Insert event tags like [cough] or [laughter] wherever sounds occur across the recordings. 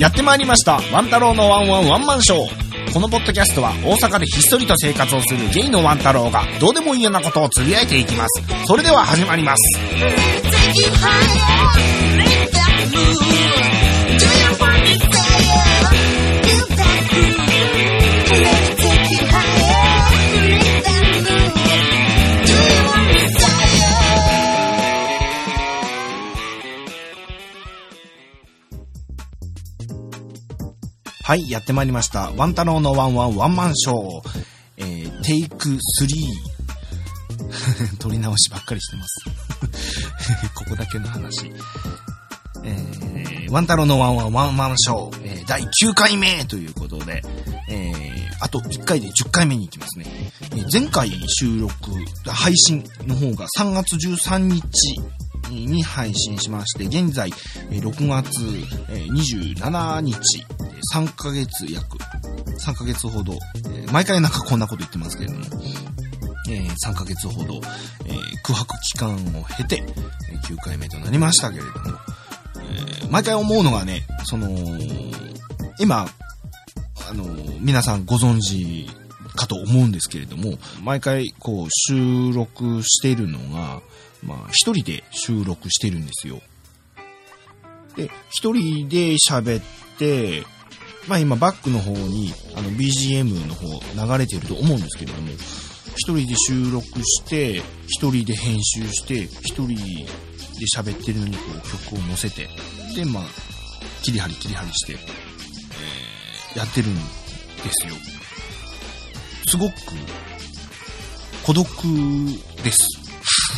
やってまいりました。ワン太郎のワンワンワンマンショー。このポッドキャストは大阪でひっそりと生活をするゲイのワン太郎がどうでもいいようなことをつぶやいていきます。それでは始まります。はい、やってまいりました。ワン太郎のワンワンワンマンショー。えー、テイク3。[laughs] 撮り直しばっかりしてます。[laughs] ここだけの話。えー、ワン太郎のワンワンワンマンショー、えー、第9回目ということで、えー、あと1回で10回目に行きますね。えー前回収録、配信の方が3月13日に配信しまして、現在、6月27日、3ヶ月約、3ヶ月ほど、え毎回なんかこんなこと言ってますけれども、え3ヶ月ほど、えー空白期間を経て、9回目となりましたけれども、え毎回思うのがね、その、今、あの、皆さんご存知かと思うんですけれども、毎回こう収録してるのが、まあ一人で収録してるんですよ。で、一人で喋って、まあ今バックの方にあの BGM の方流れてると思うんですけれども、一人で収録して、一人で編集して、一人で喋ってるのにこう曲を載せて、で、まあ、切り張り切り張りして、えーやってるんですよ。すごく孤独です。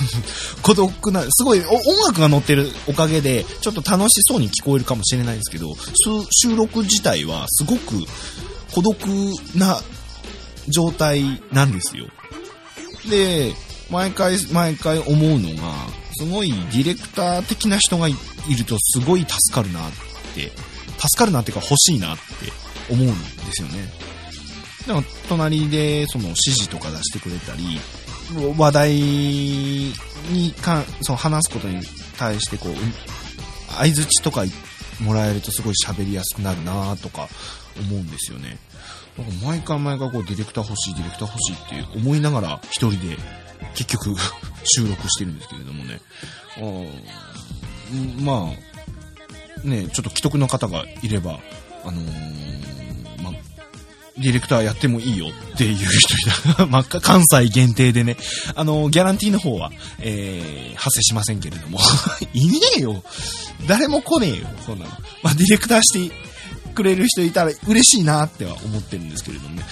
[laughs] 孤独な、すごい音楽が乗ってるおかげで、ちょっと楽しそうに聞こえるかもしれないですけど、収録自体はすごく孤独な状態なんですよ。で、毎回毎回思うのが、すごいディレクター的な人がいいるとすごい助かるなって、助かるなっていうか欲しいなって思うんですよね。だから隣でその指示とか出してくれたり、話題にかその話すことに対してこう、相づちとかもらえるとすごい喋りやすくなるなとか思うんですよね。なんか毎回毎回こうディレクター欲しい、ディレクター欲しいって思いながら一人で結局収録してるんですけれどもね。あまあ、ね、ちょっと既得の方がいれば、あのー、ディレクターやってもいいよっていう人いた。まあ、関西限定でね。あのギャランティーの方は、えー、発生しませんけれども。[laughs] いねえよ。誰も来ねえよ、そんなの。まあ、ディレクターしてくれる人いたら嬉しいなっては思ってるんですけれどもね。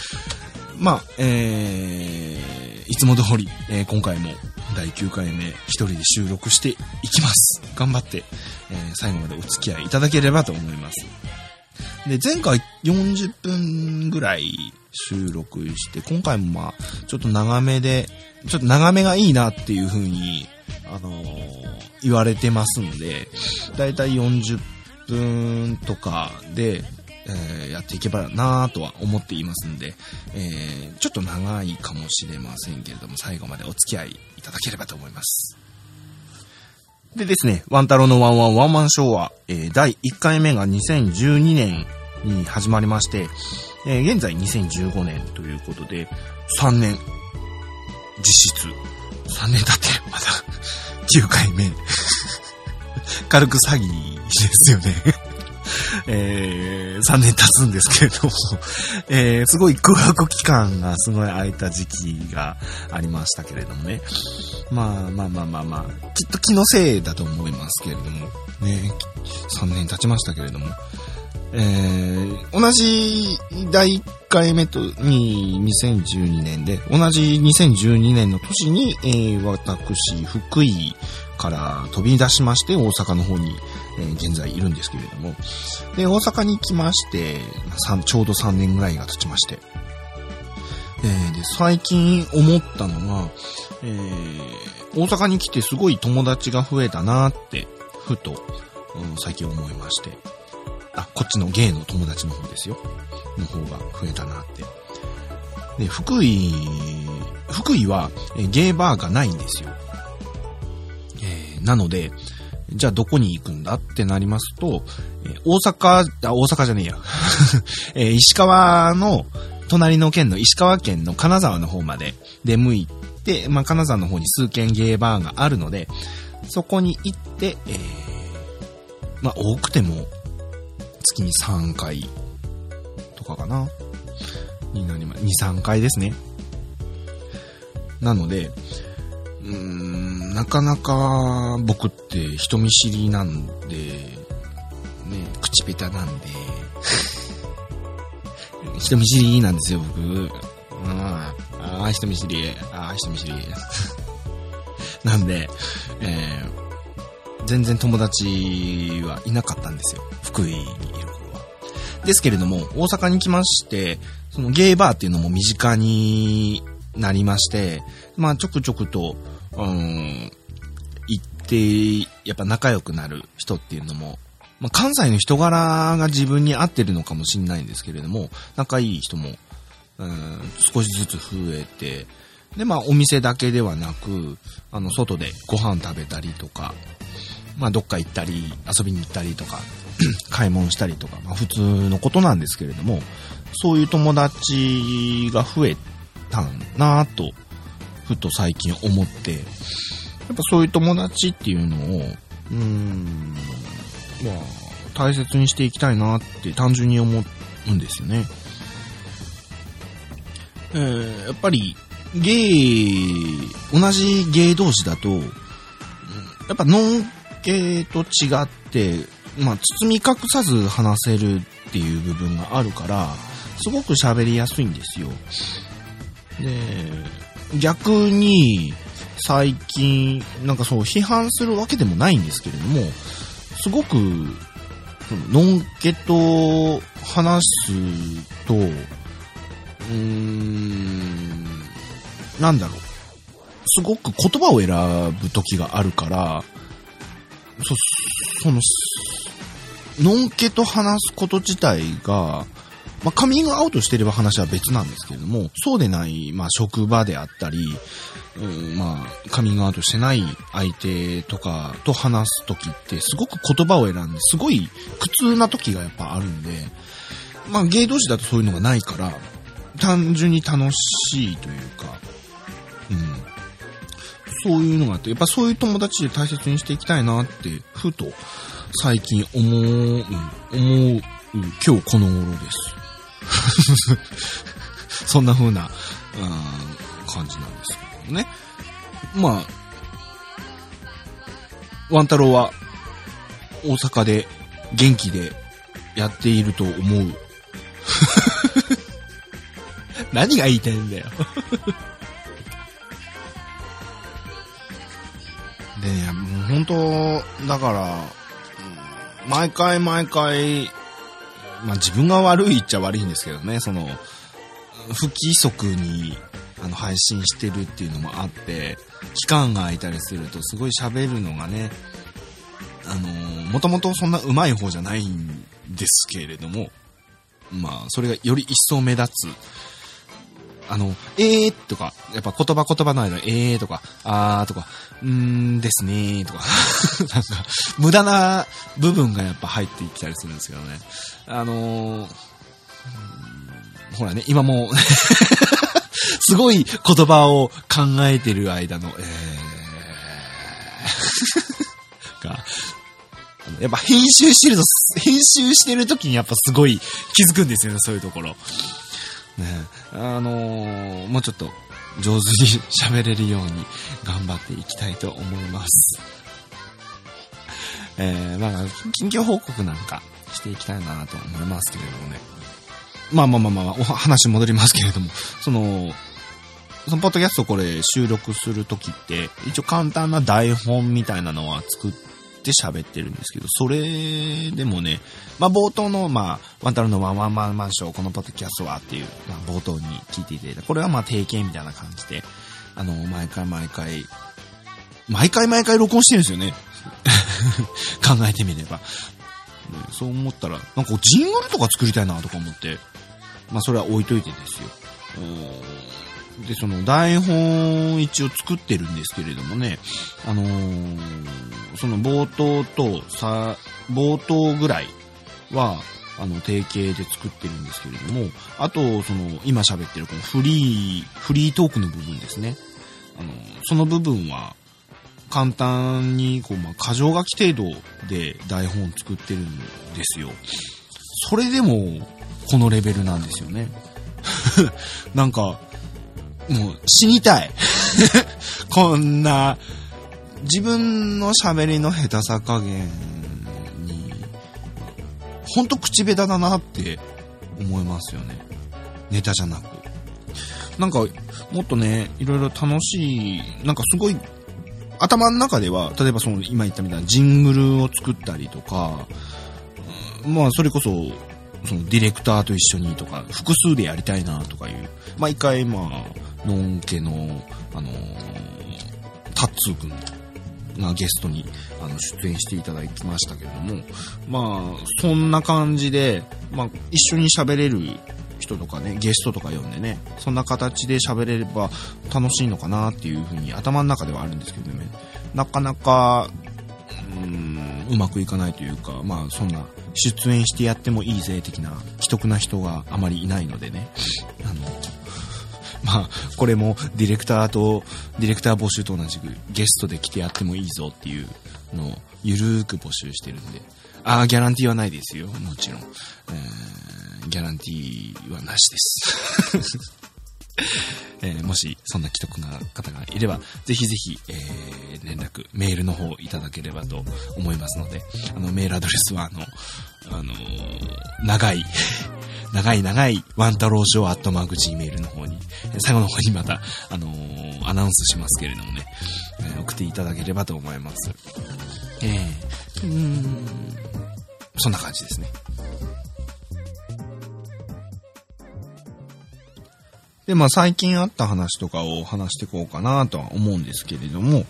まあ、えー、いつも通り、えー今回も第9回目一人で収録していきます。頑張って、えー最後までお付き合いいただければと思います。で、前回40分ぐらい収録して、今回もまあ、ちょっと長めで、ちょっと長めがいいなっていう風に、あのー言われてますんで、だいたい40分とかで、えーやっていけばなぁとは思っていますんで、えーちょっと長いかもしれませんけれども、最後までお付き合いいただければと思います。でですね、ワンタロのワンワンワンマンショーは、えー第1回目が2012年に始まりまして、えー現在2015年ということで、3年、実質、3年経って、まだ [laughs] 9回目。軽く詐欺ですよね。えー、3年経つんですけれども、[laughs] えー、すごい空白期間がすごい空いた時期がありましたけれどもね。まあまあまあまあまあ、きっと気のせいだと思いますけれども、ね、3年経ちましたけれども、えー、同じ第1回目とに2012年で、同じ2012年の年に、えー、私、福井から飛び出しまして、大阪の方に、え現在いるんですけれども、で、大阪に来まして、ちょうど3年ぐらいが経ちまして、えーで、最近思ったのが、えー大阪に来てすごい友達が増えたなって、ふと、うん最近思いまして。あ、こっちのゲイの友達の方ですよ。の方が増えたなって。で、福井、福井は、えゲイバーがないんですよ。えーなので、じゃあどこに行くんだってなりますと、え大阪、あ、大阪じゃねえや。[laughs] え石川の、隣の県の石川県の金沢の方まで出向いて、まあ、金沢の方に数軒ゲーバーがあるので、そこに行って、えー、まあ、多くても、月に3回とかかな。になります。2、3回ですね。なので、うん、なかなか僕って人見知りなんで、ね、口下手なんで、[laughs] 人見知りなんですよ、僕。うん。ああ、人見知り。ああ、人見知り。[laughs] なんで、えー、全然友達はいなかったんですよ。福井にいる頃は。ですけれども、大阪に来まして、そのゲイバーっていうのも身近になりまして、まあちょくちょくと、うん、行って、やっぱ仲良くなる人っていうのも、まあ関西の人柄が自分に合ってるのかもしれないんですけれども、仲いい人も、うん、少しずつ増えて、で、まあお店だけではなく、あの、外でご飯食べたりとか、まあどっか行ったり、遊びに行ったりとか、[clears throat] 買い物したりとか、まあ普通のことなんですけれども、そういう友達が増えたなぁと、ふと最近思って、やっぱそういう友達っていうのを、うーん、まあ、大切にしていきたいなって単純に思うんですよね。えーやっぱり、ゲイ、同じゲイ同士だと、うんやっぱノン系と違って、まあ、包み隠さず話せるっていう部分があるから、すごく喋りやすいんですよ。で、逆に、最近、なんかそう、批判するわけでもないんですけれども、すごく、のノンケと話すと、うーん、なんだろう。すごく言葉を選ぶ時があるから、そ、その、のんけと話すこと自体が、まあ、カミングアウトしてれば話は別なんですけれども、そうでない、まあ、職場であったり、うん、まあ、カミングアウトしてない相手とかと話すときって、すごく言葉を選んで、すごい苦痛な時がやっぱあるんで、まあ、芸同士だとそういうのがないから、単純に楽しいというか、うん。そういうのがあって、やっぱそういう友達で大切にしていきたいなって、ふと最近思う、思う、今日この頃です。[laughs] そんな風な、うん、感じなんですけどもね。まあ、ワン太郎は大阪で元気でやっていると思う。[laughs] 何が言いたいんだよ。[laughs] でね、もう本当、だから、毎回毎回、まあ自分が悪いっちゃ悪いんですけどね、その、不規則にあの配信してるっていうのもあって、期間が空いたりするとすごい喋るのがね、あのー、もともとそんな上手い方じゃないんですけれども、まあ、それがより一層目立つ。あの、えーとか、やっぱ言葉言葉の間、えーとか、あーとか、うーんですねーとか、[laughs] なんか、無駄な部分がやっぱ入ってきたりするんですけどね。あのー、ほらね、今も、[laughs] すごい言葉を考えてる間の、えー、[laughs] が、やっぱ編集してると、編集してる時にやっぱすごい気づくんですよね、そういうところ。ねあのーもうちょっと上手に喋れるように頑張っていきたいと思います。[laughs] えー、まあ、近況報告なんかしていきたいなと思いますけれどもね。まあまあまあまあ、お話戻りますけれども、その、そのポッドキャストこれ収録するときって、一応簡単な台本みたいなのは作っって喋ってるんですけど、それでもね、まあ冒頭の、まあ、ワンタロのワンワンマンマンショー、このポッドキャストはっていう、まあ冒頭に聞いていただいた。これはまあ定型みたいな感じで、あの、毎回毎回、毎回毎回録音してるんですよね。[laughs] 考えてみれば。ねそう思ったら、なんかジングルとか作りたいなとか思って、まあそれは置いといてですよ。で、その台本一応作ってるんですけれどもね、あのーその冒頭とさ、冒頭ぐらいは、あの、定型で作ってるんですけれども、あと、その、今喋ってるこのフリー、フリートークの部分ですね。あの、その部分は、簡単に、こう、まあ、箇条書き程度で台本作ってるんですよ。それでも、このレベルなんですよね。[laughs] なんか、もう死にたい。[laughs] こんな、自分の喋りの下手さ加減に、ほんと口下手だなって思いますよね。ネタじゃなく。なんか、もっとね、いろいろ楽しい、なんかすごい、頭の中では、例えばその今言ったみたいなジングルを作ったりとか、まあそれこそ、そのディレクターと一緒にとか、複数でやりたいなとかいう、毎回まあ、のんけの、あのータッツーくんがゲストにあの出演していただきましたけれども、まあ、そんな感じで、まあ、一緒に喋れる人とかね、ゲストとか呼んでね、そんな形で喋れれば楽しいのかなっていうふうに頭の中ではあるんですけどね、なかなか、うん、うまくいかないというか、まあ、そんな、出演してやってもいいぜ的な、既得な人があまりいないのでね、あの、まあ、これもディレクターと、ディレクター募集と同じくゲストで来てやってもいいぞっていうのをゆるーく募集してるんで。ああ、ギャランティーはないですよ。もちろん。えー、ギャランティーはなしです。[laughs] えーもし、そんな既得な方がいれば、ぜひぜひ、えー連絡、メールの方いただければと思いますので、あの、メールアドレスは、あの、あのー [laughs] 長い、長い長いワンタローショーアットマーク Gmail の方に、最後の方にまた、あのーアナウンスしますけれどもね、えー送っていただければと思います。えー、うーん、そんな感じですね。で、まあ最近あった話とかを話していこうかなとは思うんですけれども、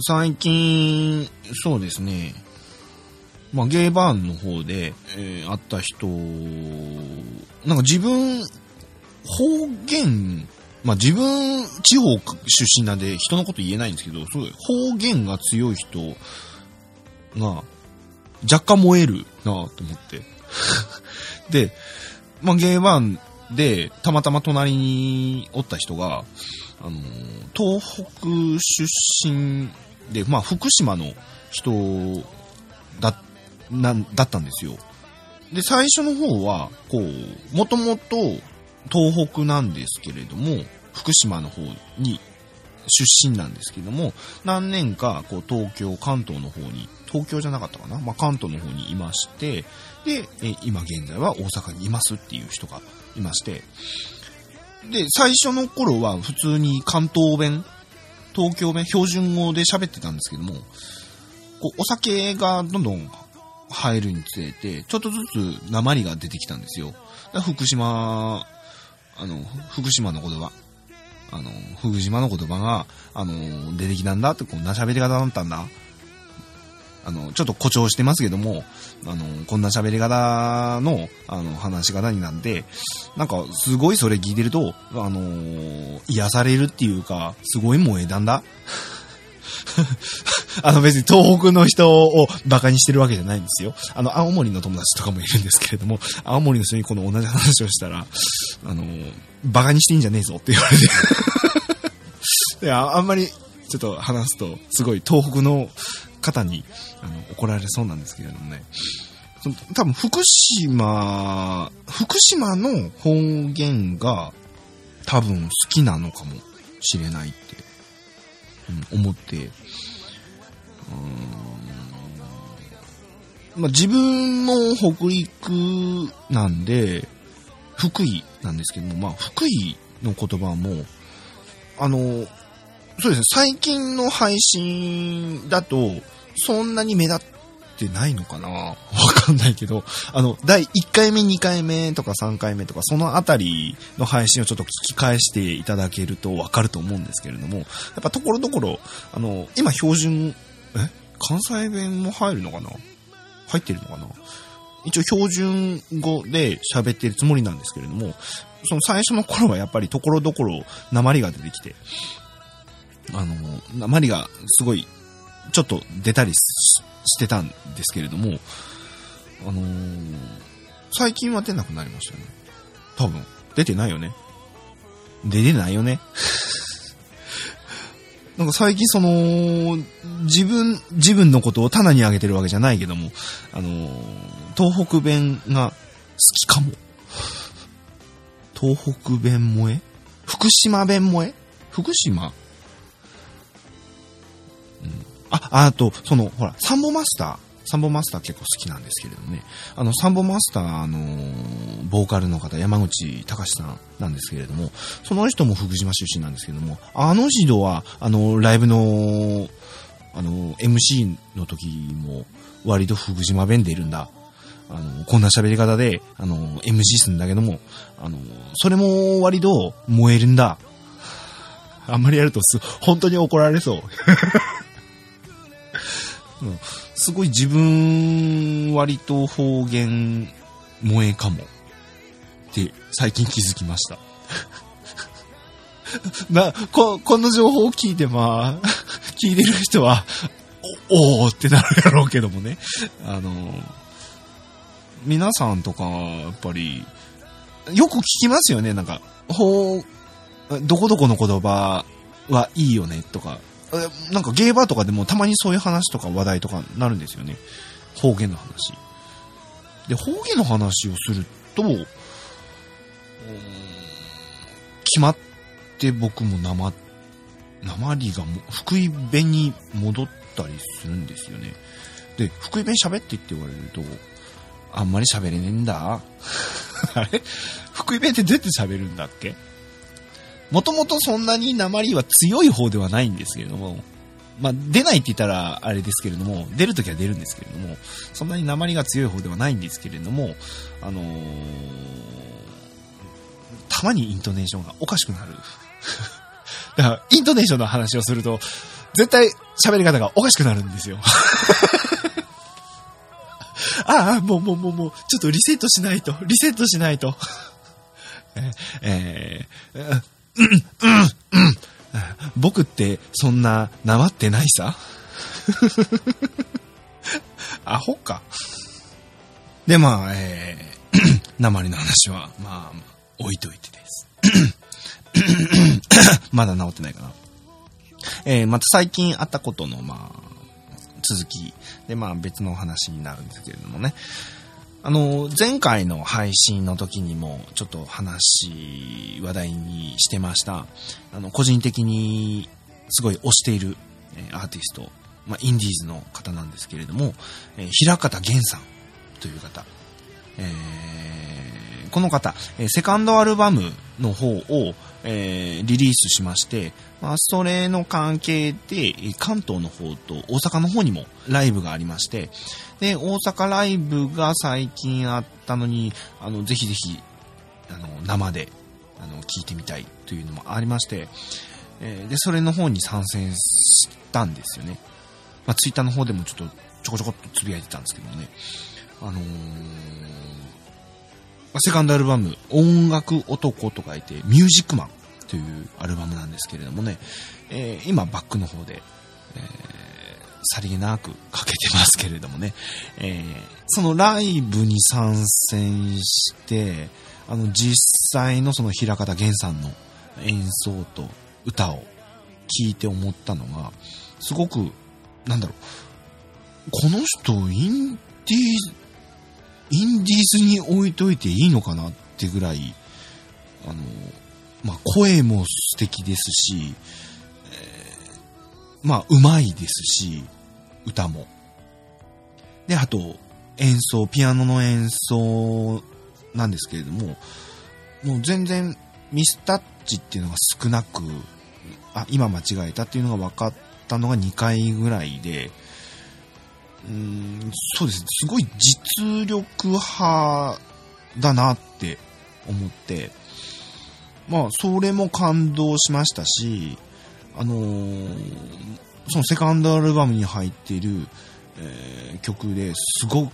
最近、そうですね、まあゲイバーンの方で、えー会った人、なんか自分、方言、まあ自分、地方出身なんで人のこと言えないんですけど、すごい方言が強い人が若干燃えるなぁと思って。[laughs] で、まあゲイバーンで、たまたま隣におった人が、あの、東北出身で、まあ福島の人だ、な、だったんですよ。で、最初の方は、こう、もともと東北なんですけれども、福島の方に出身なんですけども、何年か、こう、東京、関東の方に、東京じゃなかったかな？まあ、関東の方にいまして、で、え今現在は大阪にいますっていう人がいまして、で、最初の頃は普通に関東弁、東京弁、標準語で喋ってたんですけども、こう、お酒がどんどん入るにつれて、ちょっとずつ鉛が出てきたんですよ。福島、あの、福島の言葉、あの、福島の言葉が、あの、出てきたんだって、こんな喋り方だったんだ。あの、ちょっと誇張してますけども、あの、こんな喋り方の、あの、話し方になって、なんか、すごいそれ聞いてると、あの、癒されるっていうか、すごい萌えたんだ。[laughs] あの別に東北の人をバカにしてるわけじゃないんですよ。あの、青森の友達とかもいるんですけれども、青森の人にこの同じ話をしたら、あの、バカにしていいんじゃねえぞって言われて。[laughs] いや、あんまり、ちょっと話すと、すごい東北の方に、あの、怒られそうなんですけれどもね。多分、福島、福島の方言が、多分好きなのかもしれないって、思って、まあ、自分も北陸なんで、福井なんですけども、まあ、福井の言葉も、あの、そうですね、最近の配信だと、そんなに目立っってないのかな？[laughs] わかんないけど、あの、第1回目、2回目とか3回目とか、そのあたりの配信をちょっと聞き返していただけるとわかると思うんですけれども、やっぱところどころ、あの、今標準、え？関西弁も入るのかな？入ってるのかな？一応標準語で喋ってるつもりなんですけれども、その最初の頃はやっぱりところどころ鉛が出てきて、あの、鉛がすごい、ちょっと出たりしてたんですけれども、あのー最近は出なくなりましたよね。多分。出てないよね。出てないよね。[laughs] なんか最近その、自分、自分のことを棚に上げてるわけじゃないけども、あのー東北弁が好きかも。東北弁萌え？福島弁萌え？福島？あ、あと、その、ほら、サンボマスター。サンボマスター結構好きなんですけれどもね。あの、サンボマスター、あのボーカルの方、山口隆さんなんですけれども、その人も福島出身なんですけども、あの人は、あの、ライブの、あの、MC の時も、割と福島弁出るんだ。あの、こんな喋り方で、あの、MC するんだけども、あの、それも割と燃えるんだ。あんまりやるとす、本当に怒られそう。うんすごい自分割と方言萌えかも。って最近気づきました。[laughs] な、こ、この情報を聞いてまあ、[laughs] 聞いてる人は、お、おーってなるやろうけどもね。あの、皆さんとか、やっぱり、よく聞きますよね、なんか、ほう、どこどこの言葉はいいよね、とか。なんかゲーバーとかでもたまにそういう話とか話題とかなるんですよね。方言の話。で、方言の話をすると、決まって僕もなま、鉛がも福井弁に戻ったりするんですよね。で、福井弁喋ってって言われると、あんまり喋れねえんだ。[laughs] あれ？福井弁ってどうやって喋るんだっけ？もともとそんなに鉛は強い方ではないんですけれども、まあ、出ないって言ったらあれですけれども、出るときは出るんですけれども、そんなに鉛が強い方ではないんですけれども、あのーたまにイントネーションがおかしくなる。[laughs] だから、イントネーションの話をすると、絶対喋り方がおかしくなるんですよ。[laughs] ああ、もうもうもうもう、ちょっとリセットしないと、リセットしないと。[laughs] えーえーうん、うん、うん。僕ってそんななまってないさ？[laughs] アホか。で、まあ、えー、[coughs] 鉛の話は、まあ、置いといてです。[coughs] まだ治ってないかな。えー、また最近あったことの、まあ、続きで、まあ別のお話になるんですけれどもね。あの、前回の配信の時にもちょっと話、話題にしてました。あの、個人的にすごい推しているアーティスト、まあインディーズの方なんですけれども、えー平方玄さんという方。えーこの方、えセカンドアルバムの方を、えーリリースしまして、まあ、それの関係で、関東の方と大阪の方にもライブがありまして、で、大阪ライブが最近あったのに、あの、ぜひぜひ、あの、生で、あの、聞いてみたいというのもありまして、えーで、それの方に参戦したんですよね。まあ、ツイッターの方でもちょっとちょこちょこっとつぶやいてたんですけどもね。あのーセカンドアルバム、音楽男と書いて、ミュージックマンというアルバムなんですけれどもね、えー今バックの方で、えーさりげなくかけてますけれどもね、えーそのライブに参戦して、あの、実際のその平方源さんの演奏と歌を聞いて思ったのが、すごく、なんだろう、この人、インディー、インディーズに置いといていいのかなってぐらい、あの、まあ、声も素敵ですし、えーまあ、うまいですし、歌も。で、あと、演奏、ピアノの演奏なんですけれども、もう全然ミスタッチっていうのが少なく、あ、今間違えたっていうのが分かったのが2回ぐらいで、うーん、そうです。すごい実力派だなって思って、まあ、それも感動しましたし、あのーそのセカンドアルバムに入っている、えー曲ですごく、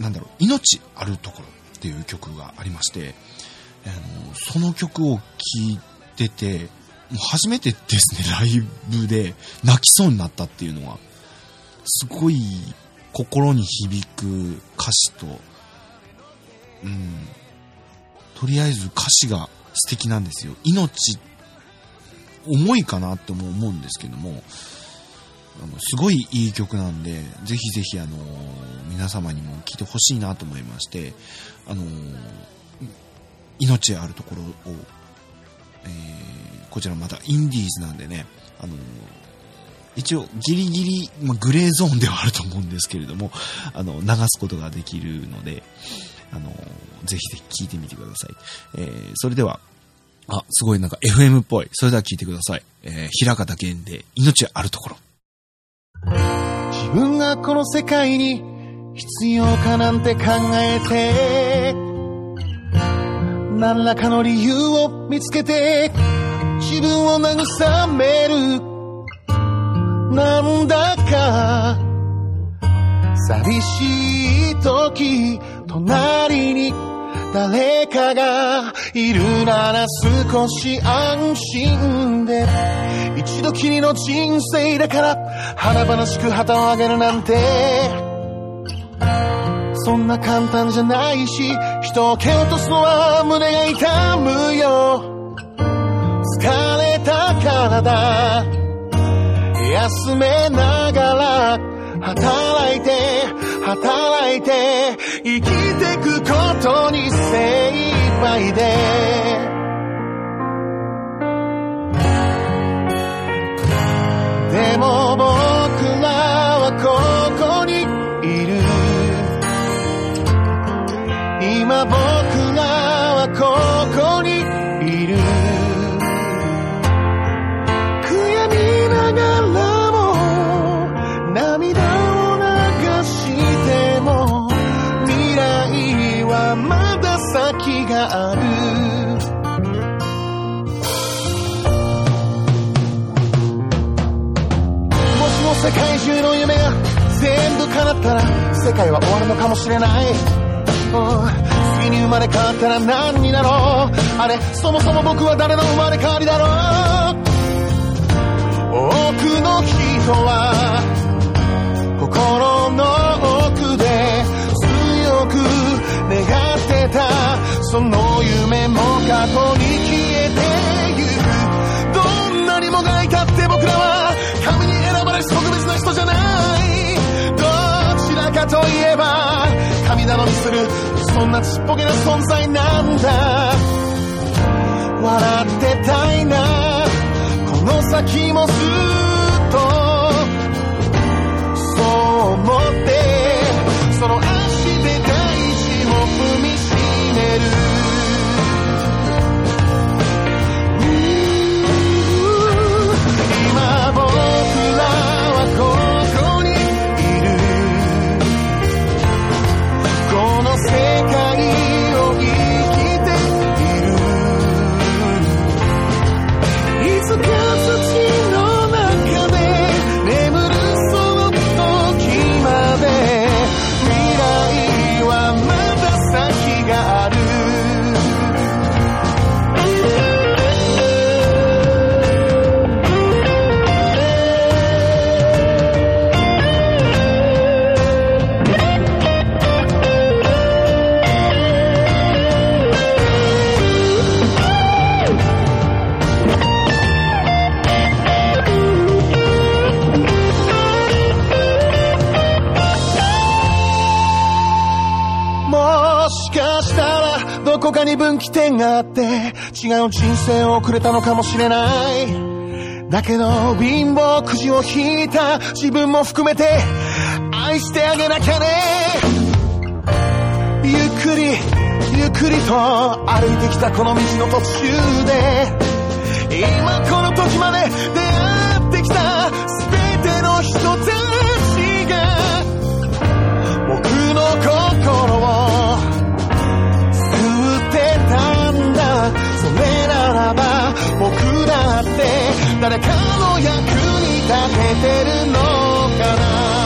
なんだろう、命あるところっていう曲がありまして、あの、その曲を聴いてて、もう初めてですね、ライブで泣きそうになったっていうのは、すごい心に響く歌詞と、うん、とりあえず歌詞が素敵なんですよ。命、重いかなっても思うんですけども、あのすごいいい曲なんで、ぜひぜひあの皆様にも聴いてほしいなと思いまして、あの命あるところを、えーこちらまたインディーズなんでね、あの一応ギリギリ、まあ、グレーゾーンではあると思うんですけれども、あの、流すことができるので、あの、ぜひぜひ聞いてみてください。えーそれでは、あ、すごいなんか FM っぽい。それでは聞いてください。えー、平方源で命あるところ。自分がこの世界に必要かなんて考えて何らかの理由を見つけて自分を慰めるなんだか寂しい時隣に誰かがいるなら少し安心で一度きりの人生だから華々しく旗を上げるなんて。そんな簡単じゃないし人を蹴落とすのは胸が痛むよ。疲れた体休めながら働いて働いて生きてくことに精一杯で。でも僕らはここにいる。今僕った。ら世界は終わるのかもしれない、うん。次に生まれ変わったら何になろう。あれそもそも僕は誰の生まれ変わりだろう。多くの人は心の奥で強く願ってた。その夢も過去に消えといえば神頼みするそんなちっぽけな存在なんだ。笑ってたいな。この先もずっとそう思ってその足で分岐点があって違う人生を送れたのかもしれない。だけど貧乏くじを引いた自分も含めて愛してあげなきゃね。ゆっくりゆっくりと歩いてきたこの道の途中で今この時まで出会ってきた全ての人たちが僕の心をれならば僕だって誰かの役に立ててるのかな？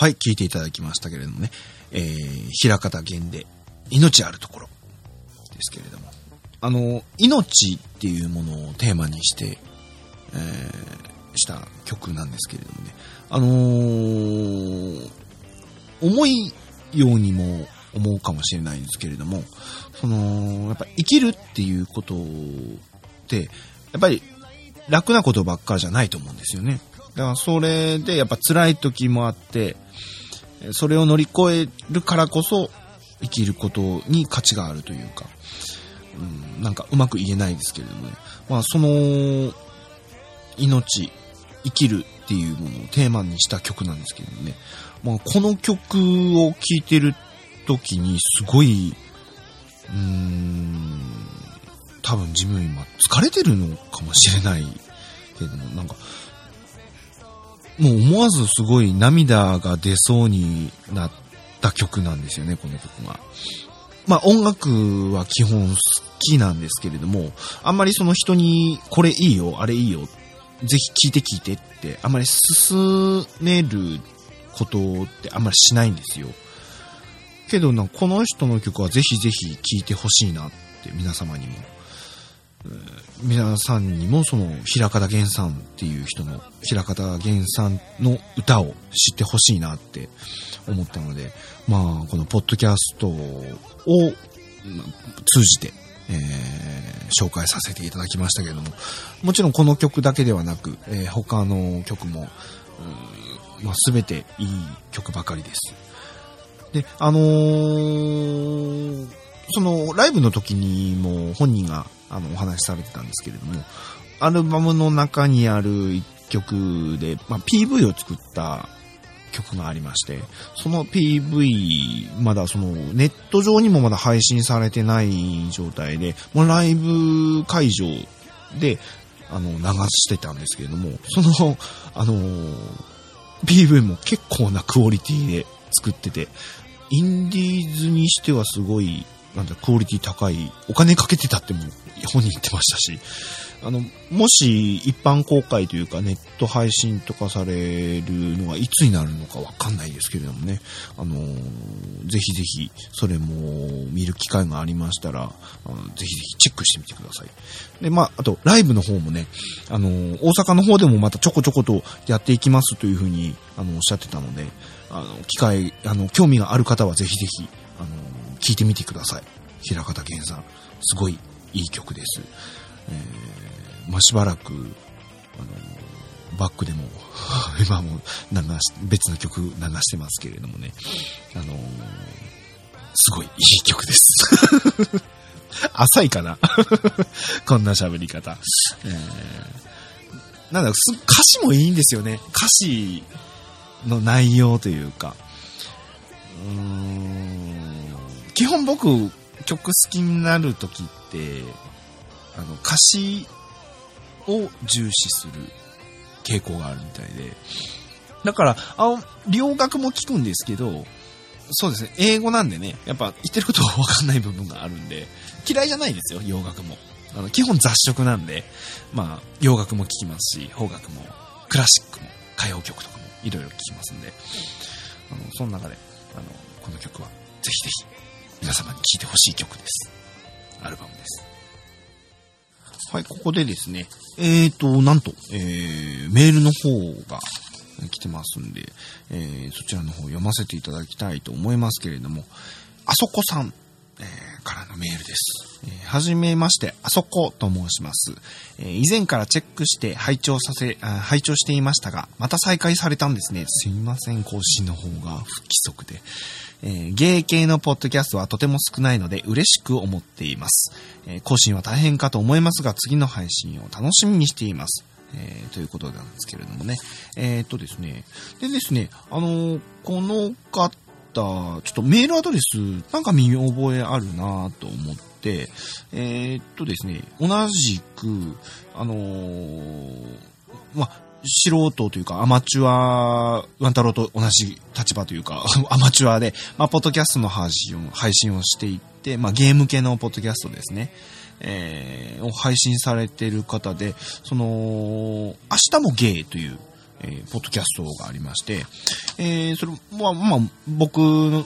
はい、聞いていただきましたけれどもね、えー、平方源で、命あるところ、ですけれども。あの、命っていうものをテーマにして、えー、した曲なんですけれどもね。あのー、重いようにも思うかもしれないんですけれども、その、やっぱ生きるっていうことって、やっぱり楽なことばっかじゃないと思うんですよね。だからそれでやっぱ辛い時もあって、それを乗り越えるからこそ生きることに価値があるというか、うん、なんかうまく言えないですけれどもね。まあその、命、生きるっていうものをテーマにした曲なんですけどね。まあこの曲を聴いてる時にすごい、うーん、多分自分今疲れてるのかもしれないけども、なんか、もう思わずすごい涙が出そうになった曲なんですよね、この曲が。まあ音楽は基本好きなんですけれども、あんまりその人にこれいいよ、あれいいよ、ぜひ聴いて聴いてって、あんまり進めることってあんまりしないんですよ。けどな、この人の曲はぜひぜひ聴いてほしいなって皆様にも。皆さんにもその平方源さんっていう人の平方源さんの歌を知ってほしいなって思ったので、まあこのポッドキャストを通じて、えー紹介させていただきましたけれども、もちろんこの曲だけではなく、えー他の曲も、うんまあ、全ていい曲ばかりです。で、あのーそのライブの時にも本人があのお話しされてたんですけれども、アルバムの中にある一曲で、まあ、PV を作った曲がありまして、その PV、まだそのネット上にもまだ配信されてない状態で、もうライブ会場で、あの、流してたんですけれども、その、あの、PV も結構なクオリティで作ってて、インディーズにしてはすごい、なんだ、クオリティ高い、お金かけてたっても本人言ってましたし、あの、もし一般公開というかネット配信とかされるのがいつになるのかわかんないですけれどもね、あのぜひぜひそれも見る機会がありましたら、あのぜひぜひチェックしてみてください。で、まあ、あと、ライブの方もね、あの大阪の方でもまたちょこちょことやっていきますというふうに、あの、おっしゃってたので、あの、機会、あの、興味がある方はぜひぜひ、あの聞いてみてください。平方健さん。すごいいい曲です。えーまあ、しばらく、あの、バックでも、[laughs] 今も流し、別の曲流してますけれどもね、あのすごいいい曲です。[laughs] 浅いかな [laughs] こんな喋り方。えーなんだ歌詞もいいんですよね。歌詞の内容というか。うーん基本僕、曲好きになるときって、あの、歌詞を重視する傾向があるみたいで。だから、あの、両学も聞くんですけど、そうですね、英語なんでね、やっぱ言ってることがわかんない部分があるんで、嫌いじゃないですよ、洋楽も。あの、基本雑食なんで、まあ、洋楽も聞きますし、邦楽も、クラシックも、歌謡曲とかも、いろいろ聞きますんで、あの、その中で、あの、この曲は、ぜひぜひ、皆様に聴いてほしい曲です。アルバムです。はい、ここでですね、えーと、なんと、えー、メールの方が来てますんで、えー、そちらの方読ませていただきたいと思いますけれども、あそこさん、えーからのメールです。えーはじめまして、あそこと申します。えー以前からチェックして拝聴させ、あ拝聴していましたが、また再開されたんですね。すいません、更新の方が不規則で。えー芸系のポッドキャストはとても少ないので嬉しく思っています。えー更新は大変かと思いますが、次の配信を楽しみにしています。えーということなんですけれどもね。えーっとですね。でですね、あのーこの方、ちょっとメールアドレス、なんか見覚えあるなと思って、えっとですね、同じく、あのま、素人というか、アマチュア、ワンタロウと同じ立場というか、[laughs] アマチュアで、まあ、ポッドキャストの配信を、配信をしていって、まあ、ゲーム系のポッドキャストですね。えーを配信されている方で、その、明日もゲイという、えーポッドキャストがありまして、えーそれは、まあ、僕も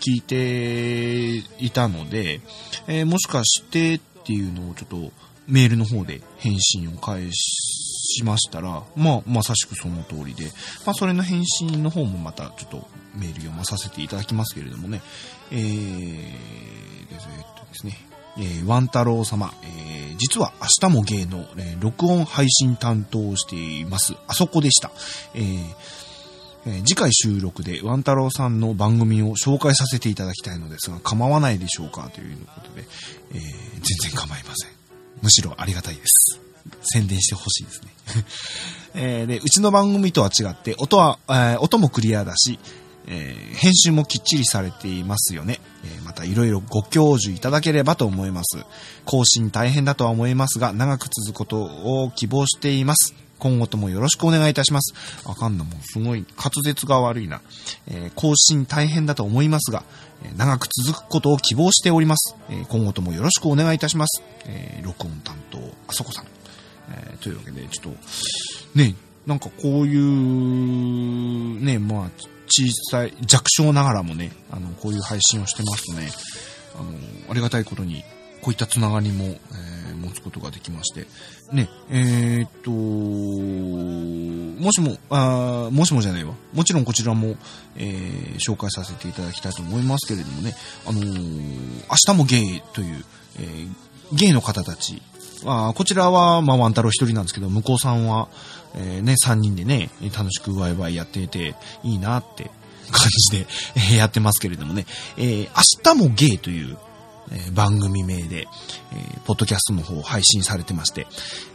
聞いていたので、えーもしかしてっていうのをちょっとメールの方で返信を返ししましたら、まあ、まさしくその通りで、まあ、それの返信の方もまたちょっとメール読まさせていただきますけれどもね、えー、ですえっとですね、えーワン太郎様、えー実は明日も芸の、えー録音配信担当しています。あそこでした。えーえ次回収録でワン太郎さんの番組を紹介させていただきたいのですが、構わないでしょうか？ということで、えー全然構いません。むしろありがたいです。宣伝してほしいですね。[laughs] えーで、うちの番組とは違って、音は、えー音もクリアだし、えー編集もきっちりされていますよね。えーまたいろいろご教授いただければと思います。更新大変だとは思いますが、長く続くことを希望しています。今後ともよろしくお願いいたします。あかんな、もうすごい滑舌が悪いな。えー更新大変だと思いますが、え長く続くことを希望しております。え今後ともよろしくお願いいたします。え録音担当、あそこさん。えーというわけで、ちょっと、ね、なんかこういう、ね、まあ、小さい、弱小ながらもね、あの、こういう配信をしてますとね、あの、ありがたいことに、こういったつながりも、えー持つことができまして、ね、えーっと、もしも、あーもしもじゃないわ。もちろんこちらも、えー紹介させていただきたいと思いますけれどもね、あのー明日もゲイという、えーゲイの方たち、あこちらは、まあ、ワン太郎一人なんですけど、向こうさんは、えーね、三人でね、楽しくワイワイやってて、いいなって感じで、え [laughs] やってますけれどもね、えー明日もゲイという、えー番組名で、えーポッドキャストの方配信されてまして、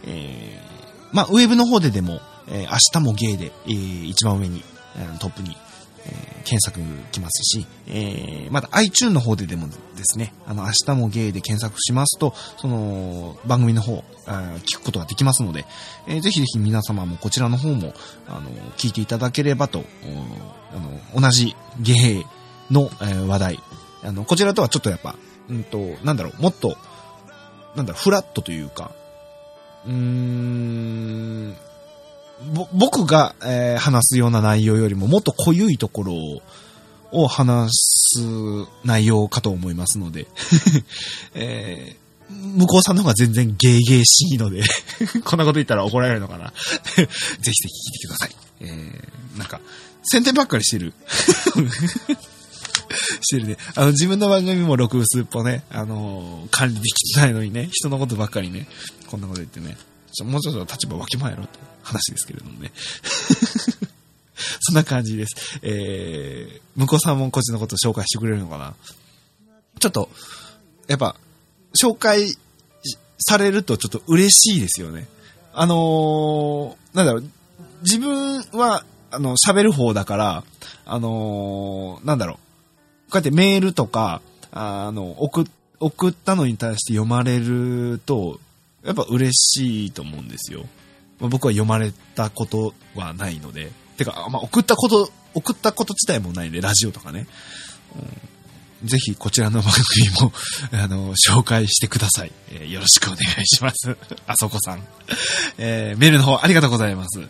えーまあ、ウェブの方ででも、えー明日もゲイで、えー一番上に、えートップに、えー検索きますし、えーまた iTune の方ででもですね、あの、明日もゲイで検索しますと、その、番組の方、聞くことができますので、えーぜひぜひ皆様もこちらの方も、あの、聞いていただければと、あの、同じゲイの、えー話題、あの、こちらとはちょっとやっぱ、うんと、なんだろう、もっと、なんだろう、フラットというか、うーん、僕が、えー話すような内容よりももっと濃ゆいところを、を話す内容かと思いますので、[laughs] えー向こうさんの方が全然ゲーゲーしいので、[laughs] こんなこと言ったら怒られるのかな。[laughs] ぜひぜひ聞いてください。えー、なんか、宣伝ばっかりしてる。してるね。あの、自分の番組も6薄っぽね、あのー管理できてないのにね、人のことばっかりね、こんなこと言ってね、もうちょっと立場わきまえろって話ですけれどもね。[laughs] そんな感じです。えー、向こうさんもこっちのこと紹介してくれるのかな？ちょっと、やっぱ、紹介されるとちょっと嬉しいですよね。あのーなんだろう、自分は、あの、喋る方だから、あのーなんだろう、こうやってメールとか、あの、送、送ったのに対して読まれると、やっぱ嬉しいと思うんですよ。まあ僕は読まれたことはないので。てか、まあ、送ったこと、送ったこと自体もないんで、ラジオとかね。うんぜひこちらの番組も、[laughs] あの、紹介してください。えーよろしくお願いします。[laughs] あそこさん。えーメールの方ありがとうございます。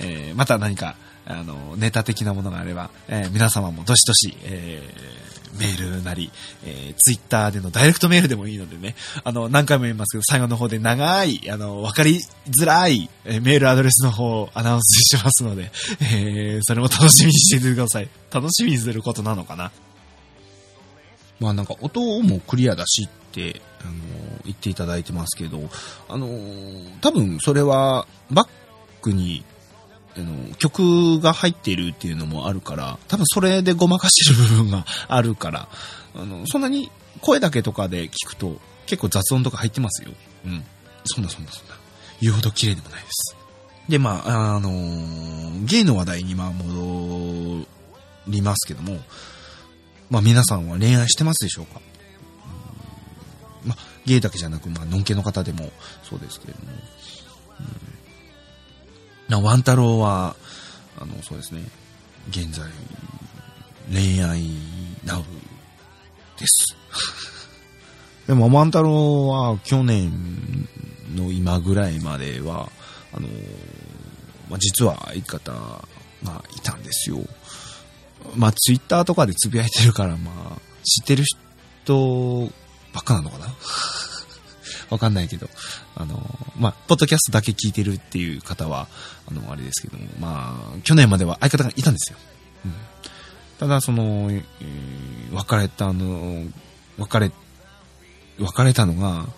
えーまた何か、あの、ネタ的なものがあれば、えー皆様もどしどし、えーメールなり、えー、ツイッターでのダイレクトメールでもいいのでね、あの、何回も言いますけど、最後の方で長い、あの、わかりづらい、えメールアドレスの方をアナウンスしますので、えーそれも楽しみにしていてください。楽しみにすることなのかな。まあなんか音もクリアだしって、あの言っていただいてますけど、あの多分それはバックに、あの曲が入っているっていうのもあるから、多分それでごまかしてる部分があるから、あの、そんなに声だけとかで聞くと結構雑音とか入ってますよ。うん。そんなそんなそんな。言うほど綺麗でもないです。で、まあ、あのゲイの話題にまあ戻りますけども、まあ皆さんは恋愛してますでしょうか、うまあ、ゲイだけじゃなく、まあ、のんけの方でもそうですけれども。うん、ワン太郎は、あの、そうですね、現在、恋愛ナウです。[laughs] でも、ワン太郎は去年の今ぐらいまでは、あの、まあ、実は相方がいたんですよ。まあ、ツイッターとかでつぶやいてるから、まあ、知ってる人ばっかなのかな？わかんないけど、あの、まあ、ポッドキャストだけ聞いてるっていう方は、あの、あれですけども、まあ、去年までは相方がいたんですよ。うん。ただ、その、えー別れたの、別れ、別れたのが、うん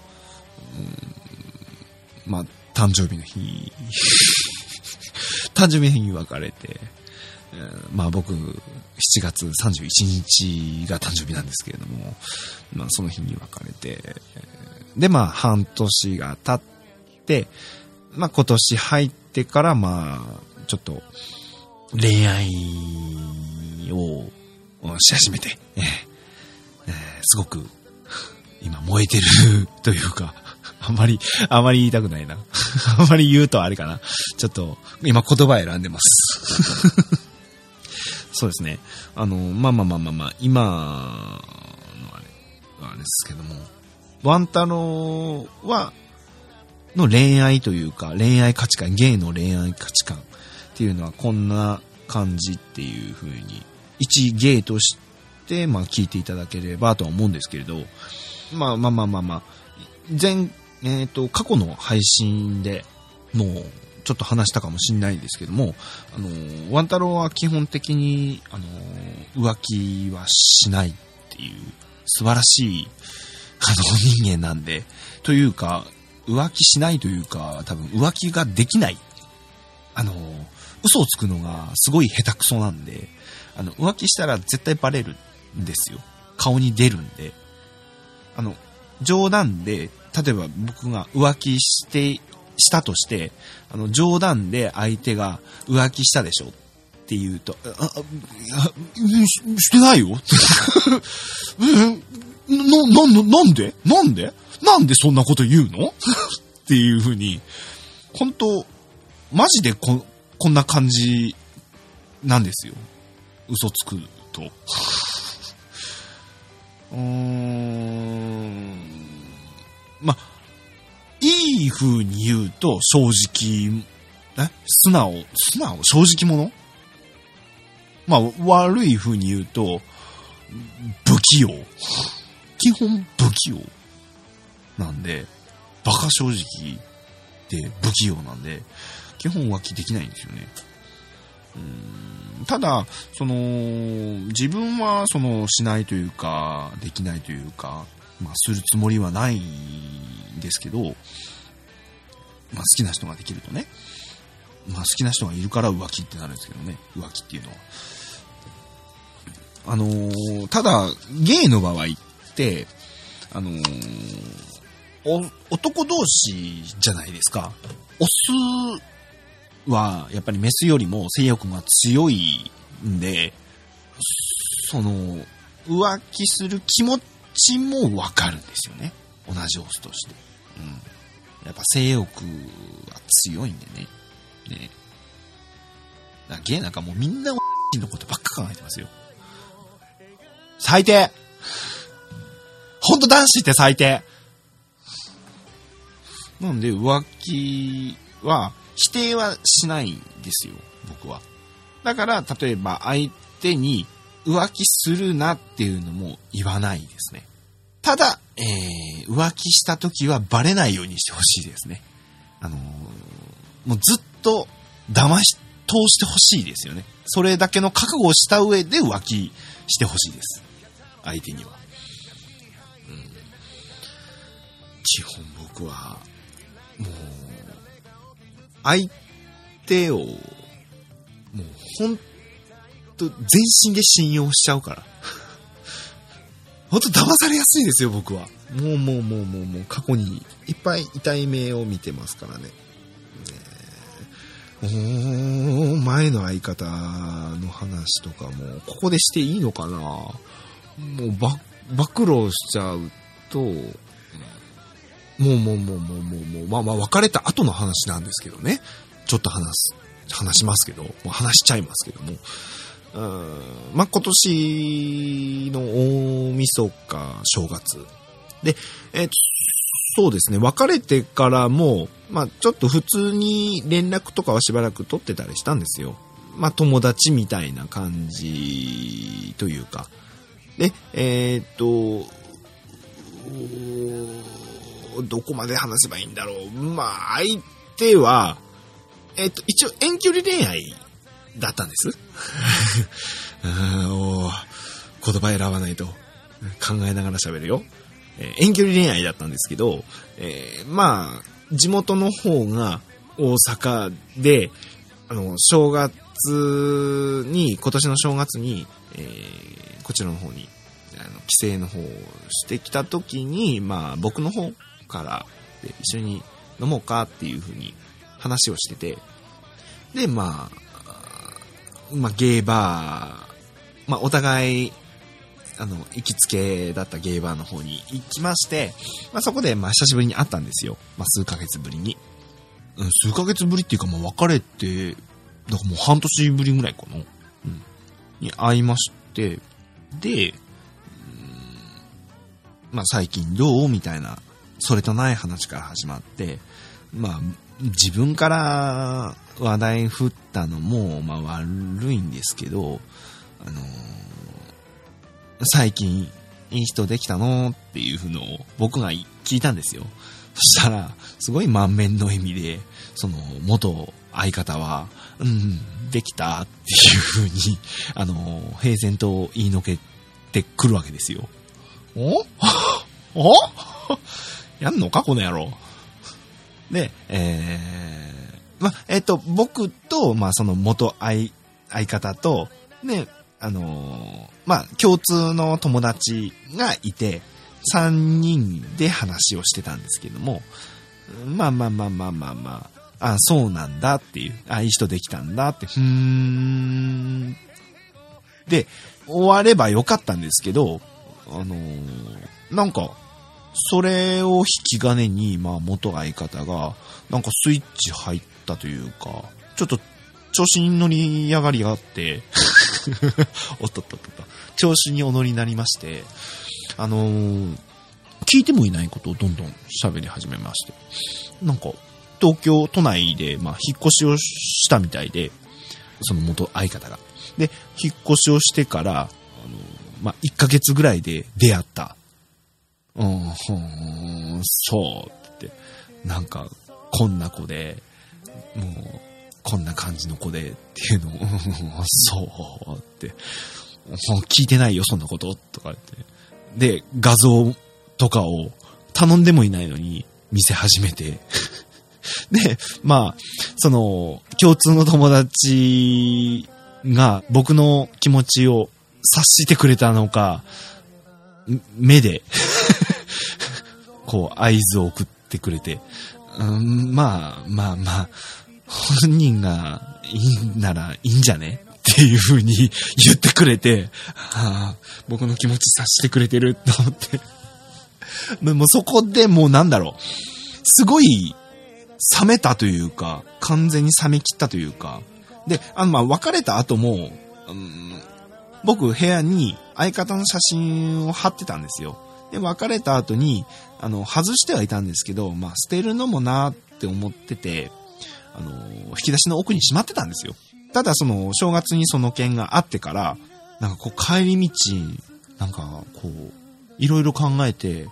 まあ、誕生日の日、[laughs] 誕生日の日に別れて、まあ僕、7月31日が誕生日なんですけれども、まあその日に別れて、でまあ半年が経って、まあ今年入ってからまあ、ちょっと恋愛をし始めて、えーえーすごく今燃えてる [laughs] というか、あまり、あまり言いたくないな。[laughs] あまり言うとあれかな。ちょっと、今言葉選んでます。[laughs] そうですね。あの、まあまあまあまあまあ、今のあれ、あれですけども、ワンタロウは、の恋愛というか、恋愛価値観、ゲイの恋愛価値観っていうのはこんな感じっていう風に、一ゲイとして、まあ聞いていただければとは思うんですけれど、まあまあまあまあまあ、前、えっ、と、過去の配信でもうちょっと話したかもしれないんですけども、あの、ワンタロウは基本的に、あの、浮気はしないっていう素晴らしい、あの、人間なんで、というか、浮気しないというか、多分浮気ができない。あの、嘘をつくのがすごい下手くそなんで、あの、浮気したら絶対バレるんですよ。顔に出るんで。あの、冗談で、例えば僕が浮気して、したとして、あの、冗談で相手が浮気したでしょって言うと、あ、あしてないよ。[laughs] な、な、なんで？なんで？なんでそんなこと言うの？っていうふうに、本当マジでこ、こんな感じなんですよ。嘘つくと。[laughs] うーん。ま、いい風に言うと、正直、え？素直、素直？正直者？まあ、悪い風に言うと、不器用。基本不器用。なんで、バカ正直で不器用なんで、基本浮気できないんですよね。うんただ、その、自分は、その、しないというか、できないというか、まあ、するつもりはないんですけど、まあ、好きな人ができるとね、まあ、好きな人がいるから浮気ってなるんですけどね、浮気っていうのは。あのーただ、ゲイの場合っ、あのー、男同士じゃないですか。オスは、やっぱりメスよりも性欲が強いんで、その、浮気する気持ちもわかるんですよね。同じオスとして。うん。やっぱ性欲は強いんでね。ね。だゲイなんかもうみんなのことばっか考えてますよ。最低ほんと男子って最低なんで浮気は否定はしないんですよ、僕は。だから、例えば相手に浮気するなっていうのも言わないですね。ただ、えー、浮気した時はバレないようにしてほしいですね。あのーもうずっと騙し通してほしいですよね。それだけの覚悟をした上で浮気してほしいです。相手には。基本僕は、もう、相手を、もうほんと全身で信用しちゃうから。ほんと騙されやすいですよ、僕は。もうもうもうもうもう過去にいっぱい痛い目を見てますからね。ねお前の相方の話とかも、ここでしていいのかなもうば、暴露しちゃうと、もうもうもうもうもうもう、まあまあ別れた後の話なんですけどね。ちょっと話す、話しますけど、もう話しちゃいますけども。うーんまあ今年の大晦日、正月。で、えっと、そうですね、別れてからも、まあちょっと普通に連絡とかはしばらく取ってたりしたんですよ。まあ友達みたいな感じというか。で、えーっと、どこまで話せばいいんだろう。まあ相手は、えっと、一応遠距離恋愛だったんです。[laughs] 言葉選ばないと考えながら喋るよ。えー遠距離恋愛だったんですけど、えーまあ、地元の方が大阪で、あの、正月に、今年の正月に、えーこちらの方に、あの、帰省の方をしてきた時に、まあ、僕の方から、で一緒に飲もうかっていう風に話をしてて、で、まあ、まあ、ゲーバー、まあ、お互い、あの、行きつけだったゲーバーの方に行きまして、まあ、そこで、まあ、久しぶりに会ったんですよ。まあ、数ヶ月ぶりに。うん、数ヶ月ぶりっていうか、まあ、別れて、だからもう半年ぶりぐらいかな。うん。に会いまして、で、うんまあ、最近どう？みたいな、それとない話から始まって、まあ、自分から話題振ったのも、まあ、悪いんですけど、あのー最近いい人できたのっていうのを僕が聞いたんですよ。そしたら、すごい満面の笑みで、その、元相方は、うん、できたっていう風に、あの、平然と言いのけてくるわけですよ。お？[laughs] お？やんのかこの野郎。で、えー、ま、えっ、と、僕と、まあ、その元相、相方と、ね、あのーまあ、共通の友達がいて、3人で話をしてたんですけども、まあまあまあまあまあまあ、あ、そうなんだっていう、あ、いい人できたんだって、ふーん。で、終わればよかったんですけど、あのーなんか、それを引き金に、まあ元相方が、なんかスイッチ入ったというか、ちょっと調子に乗り上がりがあって、[laughs] おっとっとっとっと、調子にお乗りになりまして、あのー聞いてもいないことをどんどん喋り始めまして、なんか、東京都内で、まあ、引っ越しをしたみたいで、その元相方が。で、引っ越しをしてから、あの、まあ、1ヶ月ぐらいで出会った。うん、そうって、なんか、こんな子で、もう、こんな感じの子でっていうのを、そうって、聞いてないよ、そんなこと、とか言って。で、画像とかを頼んでもいないのに見せ始めて。[laughs] で、まあ、その、共通の友達が僕の気持ちを察してくれたのか、目で、[laughs] こう、合図を送ってくれて、うん、まあ、まあまあ、本人がいいんならいいんじゃね？っていう風に言ってくれて、はあ、僕の気持ち察してくれてると思って。で [laughs] もそこでもうなんだろう。すごい冷めたというか、完全に冷め切ったというか。で、あの、ま、別れた後も、うん、僕部屋に相方の写真を貼ってたんですよ。で、別れた後に、あの、外してはいたんですけど、まあ、捨てるのもなーって思ってて、あの、引き出しの奥にしまってたんですよ。ただ、その、正月にその件があってから、なんかこう、帰り道、なんか、こう、いろいろ考えて、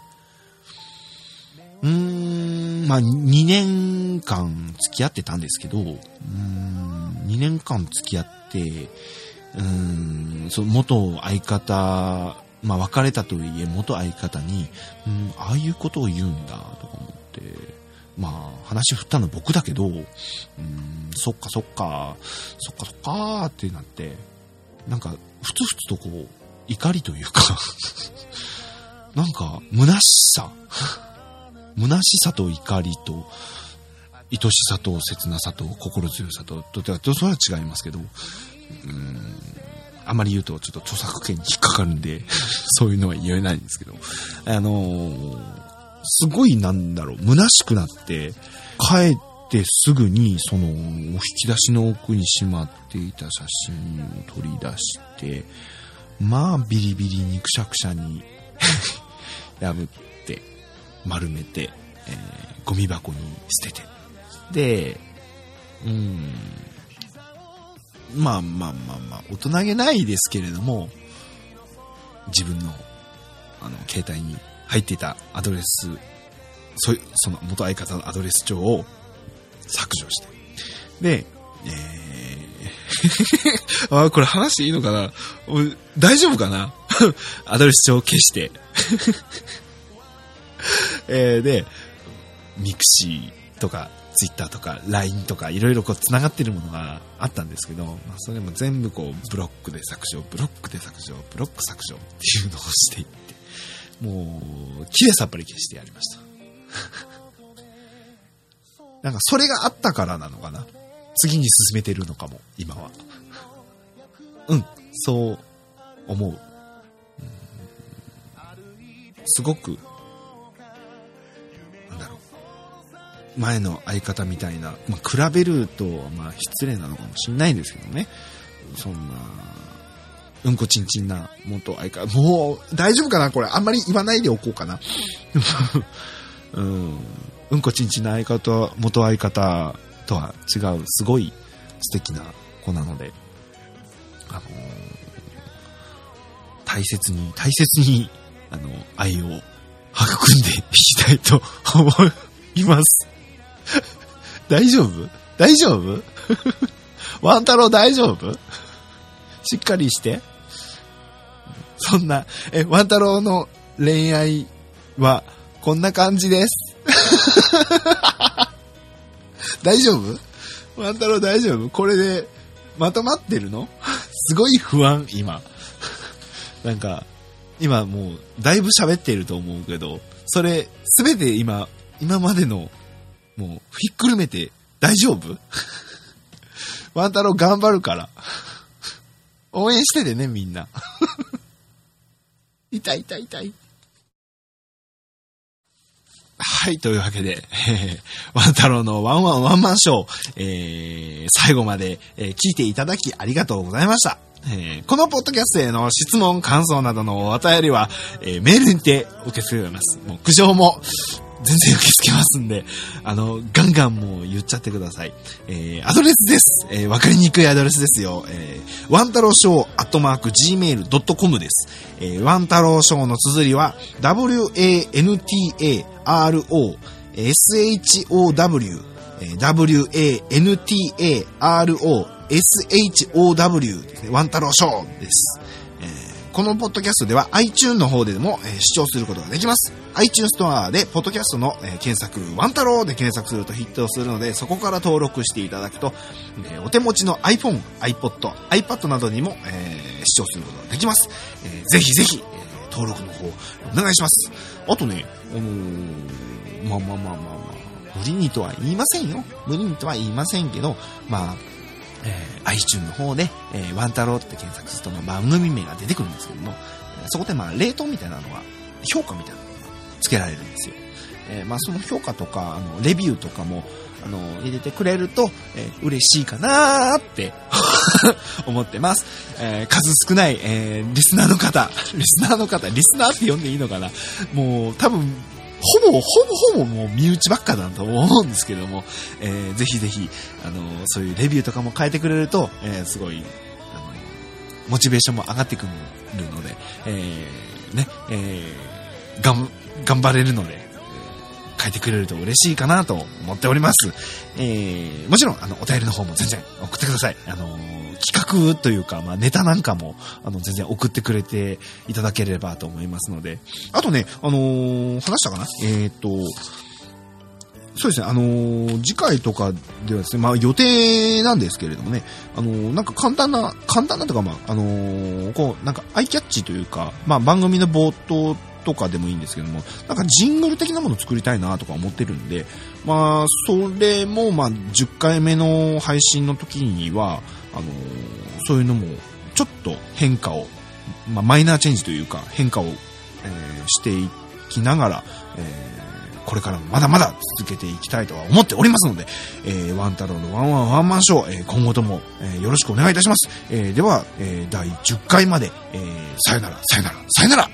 うーん、まあ、2年間付き合ってたんですけど、うーん、2年間付き合って、うーん、その元相方、まあ、別れたとはいえ元相方に、うん、ああいうことを言うんだ、とか思って、まあ、話振ったの僕だけど、うん、そっかそっか、そっかそっかーってなって、なんか、ふつふつとこう、怒りというか、[laughs] なんか、虚しさ、虚しさと怒りと、愛しさと切なさと心強さと、と、と、とそれは違いますけど、うん、あまり言うとちょっと著作権に引っかかるんで、[laughs] そういうのは言えないんですけど、あのーすごいなんだろう、虚しくなって、帰ってすぐに、その、お引き出しの奥にしまっていた写真を取り出して、まあ、ビリビリにくしゃくしゃに [laughs] 破って、丸めて、えーゴミ箱に捨てて。で、うん、まあまあまあまあ、大人げないですけれども、自分の、あの、携帯に入っていたアドレス、そいその元相方のアドレス帳を削除して。で、えー、[laughs] あ、これ話いいのかな？大丈夫かな？[laughs] アドレス帳を消して。[laughs] えー、で、 mixi とか、ツイッターとか、LINE とか、いろいろこう繋がってるものがあったんですけど、まあ、それも全部こう、ブロックで削除、ブロックで削除、ブロック削除っていうのをしていって、もう、きれいさっぱり消してやりました。なんか、それがあったからなのかな？次に進めてるのかも、今は。うん、そう思う。うんすごく、前の相方みたいな、まあ、比べると、まあ、失礼なのかもしれないんですけどね。そんな、うんこちんちんな元相方、もう、大丈夫かなこれ、あんまり言わないでおこうかな。[laughs] うん。うんこちんちんな相方、元相方とは違う、すごい素敵な子なので、あのー大切に、大切に、あの、愛を育んでいきたいと思います。[laughs] 大丈夫？大丈夫？[laughs] ワン太郎大丈夫？しっかりして。そんな、え、ワン太郎の恋愛はこんな感じです。[laughs] 大丈夫？ワン太郎大丈夫？これでまとまってるの？すごい不安、今。なんか、今もう、だいぶ喋ってると思うけど、それ、すべて今、今までの、もう、ひっくるめて、大丈夫？[laughs] ワン太郎頑張るから。応援しててね、みんな。[laughs] 痛い痛い痛い。はい、というわけで、え [laughs] ーワン太郎のワンワンワンマンショー、えー最後まで、えー聞いていただきありがとうございました。えーこのポッドキャストへの質問、感想などのお便りは、えーメールにて受け付けております。もう苦情も全然受け付けますんで、あの、ガンガンもう言っちゃってください。えーアドレスです。えーわかりにくいアドレスですよ。えー、ワンタローショーアットマーク gmail.com です。えーワンタローショーの綴りは、w-a-n-t-a-r-o s-h-o-w w-a-n-t-a-r-o-s-h-o-w ワンタローショーです。えーこのポッドキャストでは iTune の方でも、えー視聴することができます。iTunes ストアで、ポッドキャストの、えー検索、ワンタローで検索するとヒットするので、そこから登録していただくと、えーお手持ちの iPhone、iPod、iPad などにも、えー視聴することができます。えーぜひぜひ、えー登録の方、お願いします。あとね、あのーまあまあまあまあまあ、無理にとは言いませんよ。無理にとは言いませんけど、まあ、えー、iTune の方で、えー、ワンタローって検索すると、まあ、番組名が出てくるんですけども、そこでまあ、レートみたいなのが、評価みたいなつけられるんですよ。えーまあ、その評価とか、あの、レビューとかも、あの、入れてくれると、えー嬉しいかなーって [laughs] 思ってます。えー数少ない、えーリスナーの方、リスナーの方、リスナーって呼んでいいのかなもう、多分、ほぼ、ほぼほぼもう身内ばっかだと思うんですけども、えーぜひぜひ、あの、そういうレビューとかも変えてくれると、えーすごい、あの、モチベーションも上がってくるので、えーね、えーがん、頑張れるので、えー書いてくれると嬉しいかなと思っております。えーもちろん、あの、お便りの方も全然送ってください。あのー企画というか、まあ、ネタなんかも、あの、全然送ってくれていただければと思いますので。あとね、あのー話したかな？えーっと、そうですね、あのー次回とかではですね、まあ予定なんですけれどもね、あのーなんか簡単な、簡単なとか、まあ、あのーこう、なんかアイキャッチというか、まあ番組の冒頭とかでもいいんですけども、なんかジングル的なものを作りたいなとか思ってるんで、まあ、それも、まあ、10回目の配信の時には、あのそういうのも、ちょっと変化を、まあ、マイナーチェンジというか、変化を、えしていきながら、えーこれからもまだまだ続けていきたいとは思っておりますので、えーワン太郎のワンワンワンマンショー、えー今後とも、えーよろしくお願いいたします。えーでは、えー第10回まで、えーさよなら、さよなら、さよなら